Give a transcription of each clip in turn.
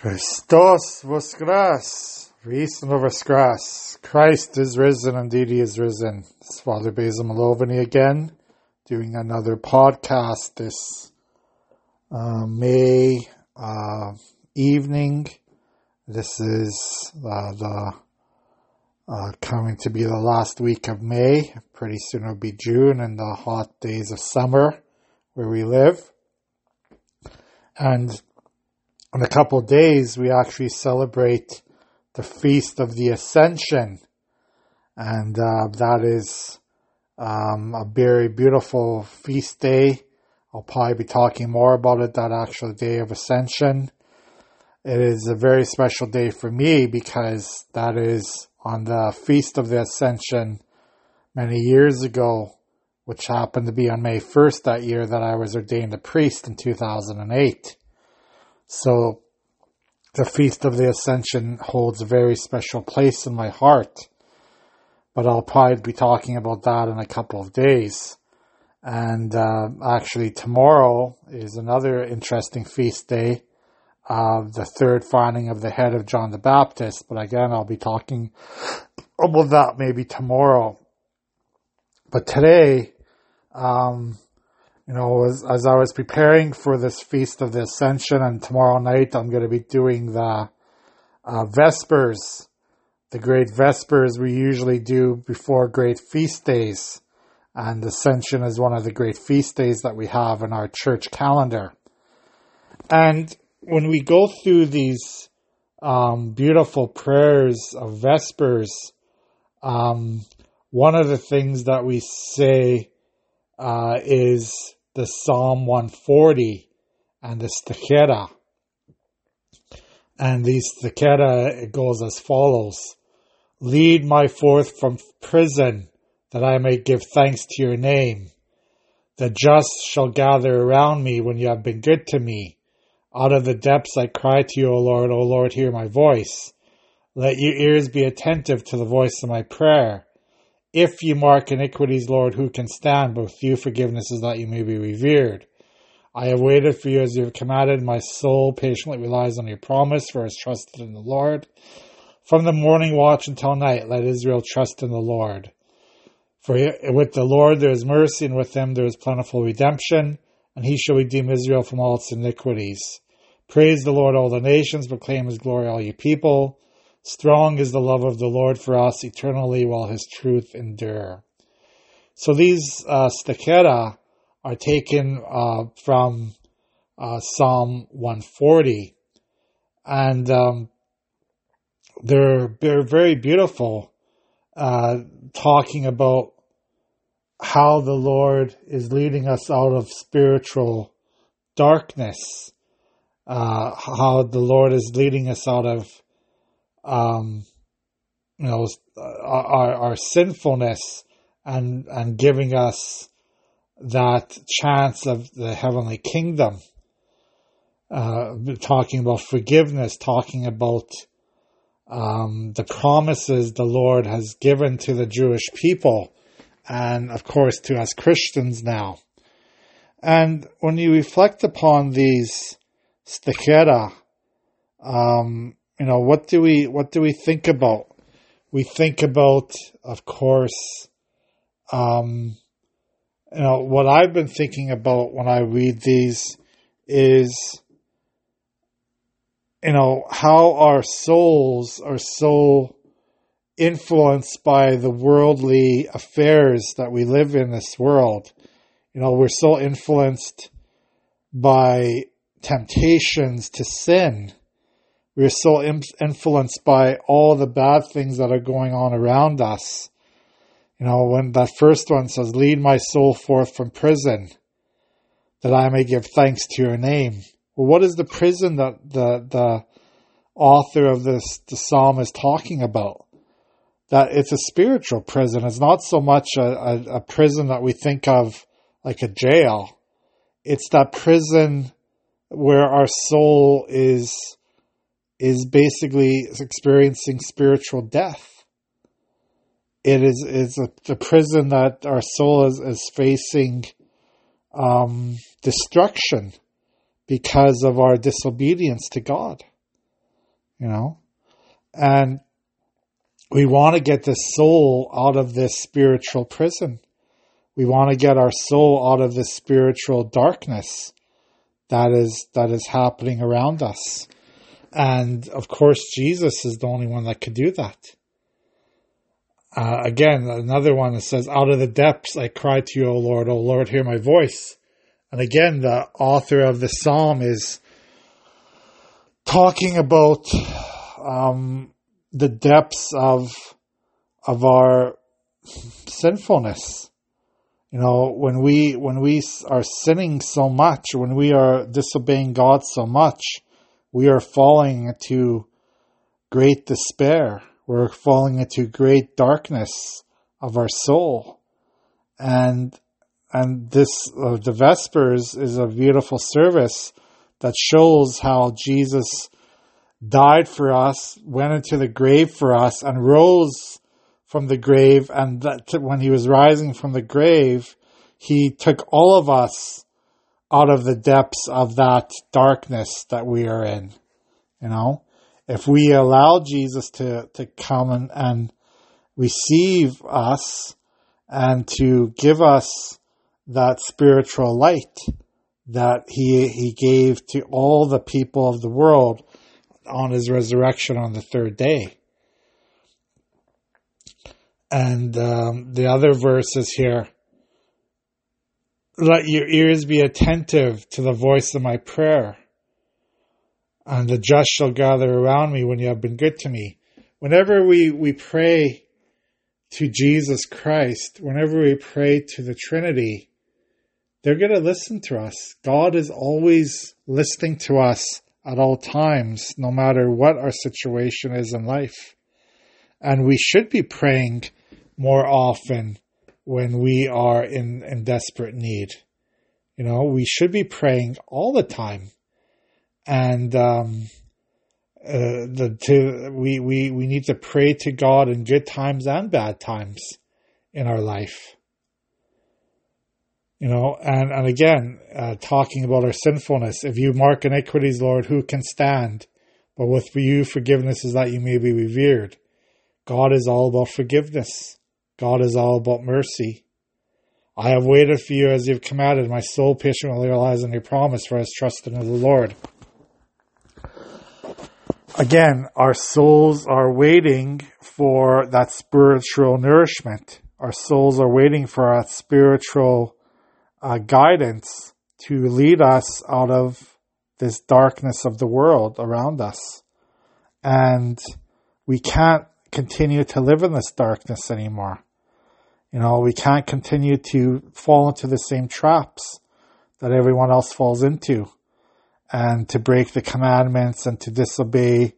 Christos voskras, risen voskras. Christ is risen, indeed he is risen. It's Father Basil Malovany again, doing another podcast this uh, May uh, evening. This is uh, the uh, coming to be the last week of May. Pretty soon it'll be June and the hot days of summer where we live. And in a couple of days, we actually celebrate the Feast of the Ascension. And uh, that is um, a very beautiful feast day. I'll probably be talking more about it that actual day of Ascension. It is a very special day for me because that is on the Feast of the Ascension many years ago, which happened to be on May 1st that year that I was ordained a priest in 2008. So the Feast of the Ascension holds a very special place in my heart. But I'll probably be talking about that in a couple of days. And uh, actually, tomorrow is another interesting feast day of the third finding of the head of John the Baptist. But again, I'll be talking about that maybe tomorrow. But today, um, you know, as, as I was preparing for this Feast of the Ascension, and tomorrow night I'm going to be doing the uh, Vespers, the great Vespers we usually do before great feast days. And Ascension is one of the great feast days that we have in our church calendar. And when we go through these um, beautiful prayers of Vespers, um, one of the things that we say uh, is the Psalm 140 and the Stichera. And the Stichera, it goes as follows. Lead my forth from prison that I may give thanks to your name. The just shall gather around me when you have been good to me. Out of the depths I cry to you, O Lord, O Lord, hear my voice. Let your ears be attentive to the voice of my prayer. If you mark iniquities, Lord, who can stand? Both you forgiveness is that you may be revered. I have waited for you as you have commanded. My soul patiently relies on your promise, for it is trusted in the Lord. From the morning watch until night, let Israel trust in the Lord. For with the Lord there is mercy, and with him there is plentiful redemption, and he shall redeem Israel from all its iniquities. Praise the Lord, all the nations, proclaim his glory, all you people. Strong is the love of the Lord for us eternally while his truth endure. So these uh, stichera are taken uh, from uh, Psalm 140, and um, they're they're very beautiful, uh, talking about how the Lord is leading us out of spiritual darkness, uh, how the Lord is leading us out of um, you know, our, our sinfulness and, and giving us that chance of the heavenly kingdom. Uh, talking about forgiveness, talking about um, the promises the Lord has given to the Jewish people, and of course to us Christians now. And when you reflect upon these stichera, um, you know, what do we what do we think about? We think about, of course, um, you know, what I've been thinking about when I read these is, you know, how our souls are so influenced by the worldly affairs that we live in this world. You know, we're so influenced by temptations to sin we are so influenced by all the bad things that are going on around us. You know, when that first one says, Lead my soul forth from prison, that I may give thanks to your name. Well, what is the prison that the, the author of this, the psalm is talking about? That it's a spiritual prison. It's not so much a, a, a prison that we think of like a jail. It's that prison where our soul is is basically experiencing spiritual death. It is is a, a prison that our soul is, is facing um, destruction because of our disobedience to God. you know? And we want to get the soul out of this spiritual prison. We want to get our soul out of this spiritual darkness that is that is happening around us. And of course Jesus is the only one that could do that. Uh, again, another one that says, Out of the depths I cry to you, O Lord, O Lord, hear my voice. And again, the author of the psalm is talking about um, the depths of of our sinfulness. You know, when we when we are sinning so much, when we are disobeying God so much, we are falling into great despair. We're falling into great darkness of our soul, and and this uh, the Vespers is a beautiful service that shows how Jesus died for us, went into the grave for us, and rose from the grave. And that when he was rising from the grave, he took all of us out of the depths of that darkness that we are in. You know, if we allow Jesus to, to come and, and receive us and to give us that spiritual light that he, he gave to all the people of the world on his resurrection on the third day. And um, the other verses here let your ears be attentive to the voice of my prayer, and the just shall gather around me when you have been good to me. Whenever we, we pray to Jesus Christ, whenever we pray to the Trinity, they're going to listen to us. God is always listening to us at all times, no matter what our situation is in life. And we should be praying more often when we are in, in desperate need. You know, we should be praying all the time. And, um, uh, the, to, we, we, we need to pray to God in good times and bad times in our life. You know, and, and again, uh, talking about our sinfulness. If you mark iniquities, Lord, who can stand? But with you, forgiveness is that you may be revered. God is all about forgiveness. God is all about mercy. I have waited for you as you have commanded. My soul patiently relies on your promise, for I has trusted in the Lord. Again, our souls are waiting for that spiritual nourishment. Our souls are waiting for that spiritual uh, guidance to lead us out of this darkness of the world around us. And we can't continue to live in this darkness anymore. You know, we can't continue to fall into the same traps that everyone else falls into and to break the commandments and to disobey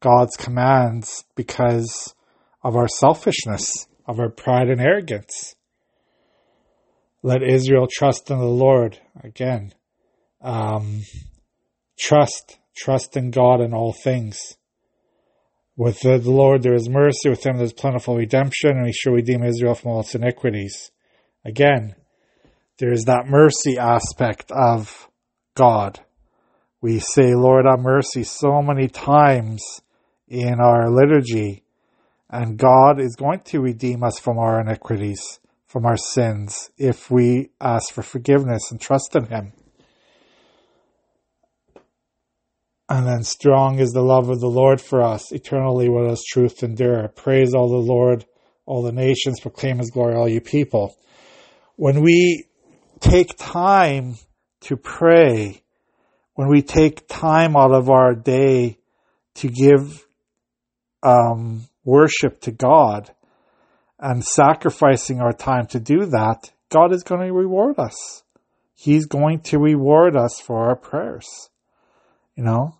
God's commands because of our selfishness, of our pride and arrogance. Let Israel trust in the Lord. Again, um, trust, trust in God in all things. With the Lord there is mercy, with him there is plentiful redemption, and he shall redeem Israel from all its iniquities. Again, there is that mercy aspect of God. We say, Lord, have mercy so many times in our liturgy, and God is going to redeem us from our iniquities from our sins if we ask for forgiveness and trust in Him. And then strong is the love of the Lord for us, eternally will His truth endure. Praise all the Lord, all the nations, proclaim His glory, all you people. When we take time to pray, when we take time out of our day to give um, worship to God, and sacrificing our time to do that, God is going to reward us. He's going to reward us for our prayers. You know,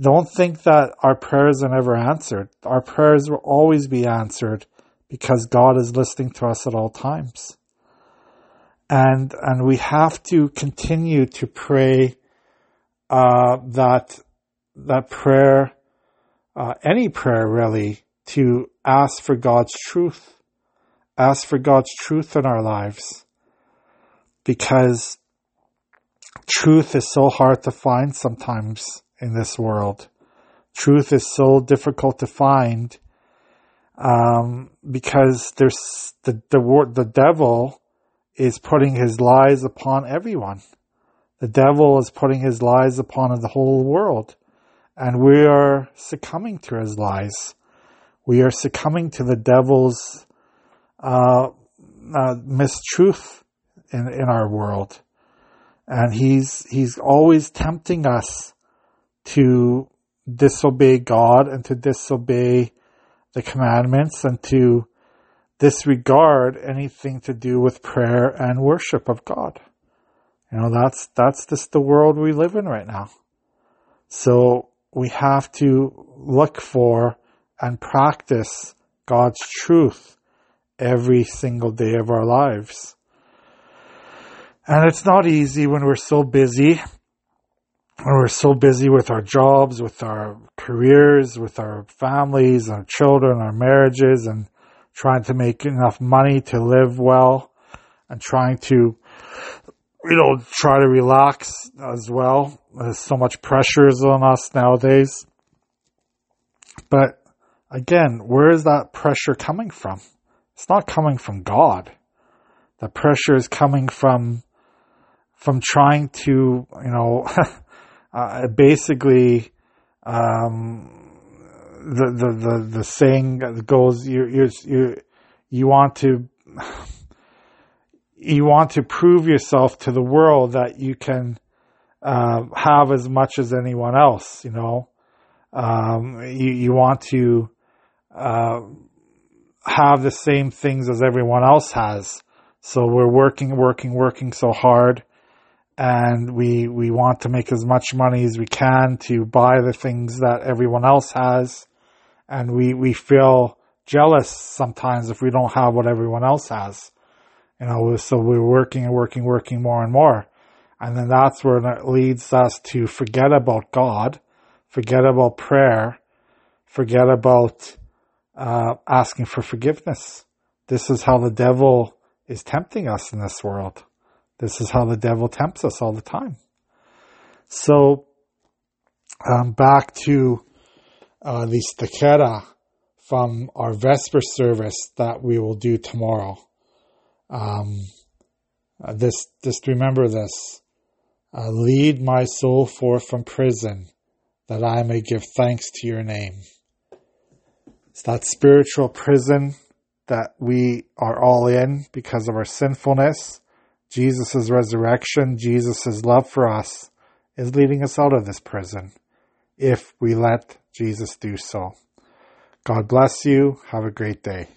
don't think that our prayers are never answered. Our prayers will always be answered because God is listening to us at all times. And, and we have to continue to pray, uh, that, that prayer, uh, any prayer really, to ask for God's truth ask for God's truth in our lives because truth is so hard to find sometimes in this world. truth is so difficult to find um, because there's the the the devil is putting his lies upon everyone. The devil is putting his lies upon the whole world, and we are succumbing to his lies. We are succumbing to the devil's uh, uh, mistruth in in our world, and he's he's always tempting us to disobey God and to disobey the commandments and to disregard anything to do with prayer and worship of God. You know, that's, that's just the world we live in right now. So we have to look for and practice God's truth every single day of our lives. And it's not easy when we're so busy when we're so busy with our jobs, with our careers, with our families, our children, our marriages, and trying to make enough money to live well and trying to, you know, try to relax as well. There's so much pressures on us nowadays. But again, where is that pressure coming from? It's not coming from God. The pressure is coming from, from trying to, you know, uh, basically, um, the, the, the, the saying goes, you, you, you, you want to, you want to prove yourself to the world that you can, uh, have as much as anyone else, you know. Um, you, you want to, uh, have the same things as everyone else has. So we're working, working, working so hard and we we want to make as much money as we can to buy the things that everyone else has. And we we feel jealous sometimes if we don't have what everyone else has. You know so we're working and working working more and more. And then that's where it leads us to forget about god forget about prayer forget about uh, asking for forgiveness. This is how the devil is tempting us in this world this is how the devil tempts us all the time. So, um, back to uh, the stichera from our Vesper service that we will do tomorrow. Um, uh, this, just remember this. Uh, lead my soul forth from prison, that I may give thanks to your name. It's that spiritual prison that we are all in because of our sinfulness Jesus' resurrection, Jesus' love for us is leading us out of this prison if we let Jesus do so. God bless you. Have a great day.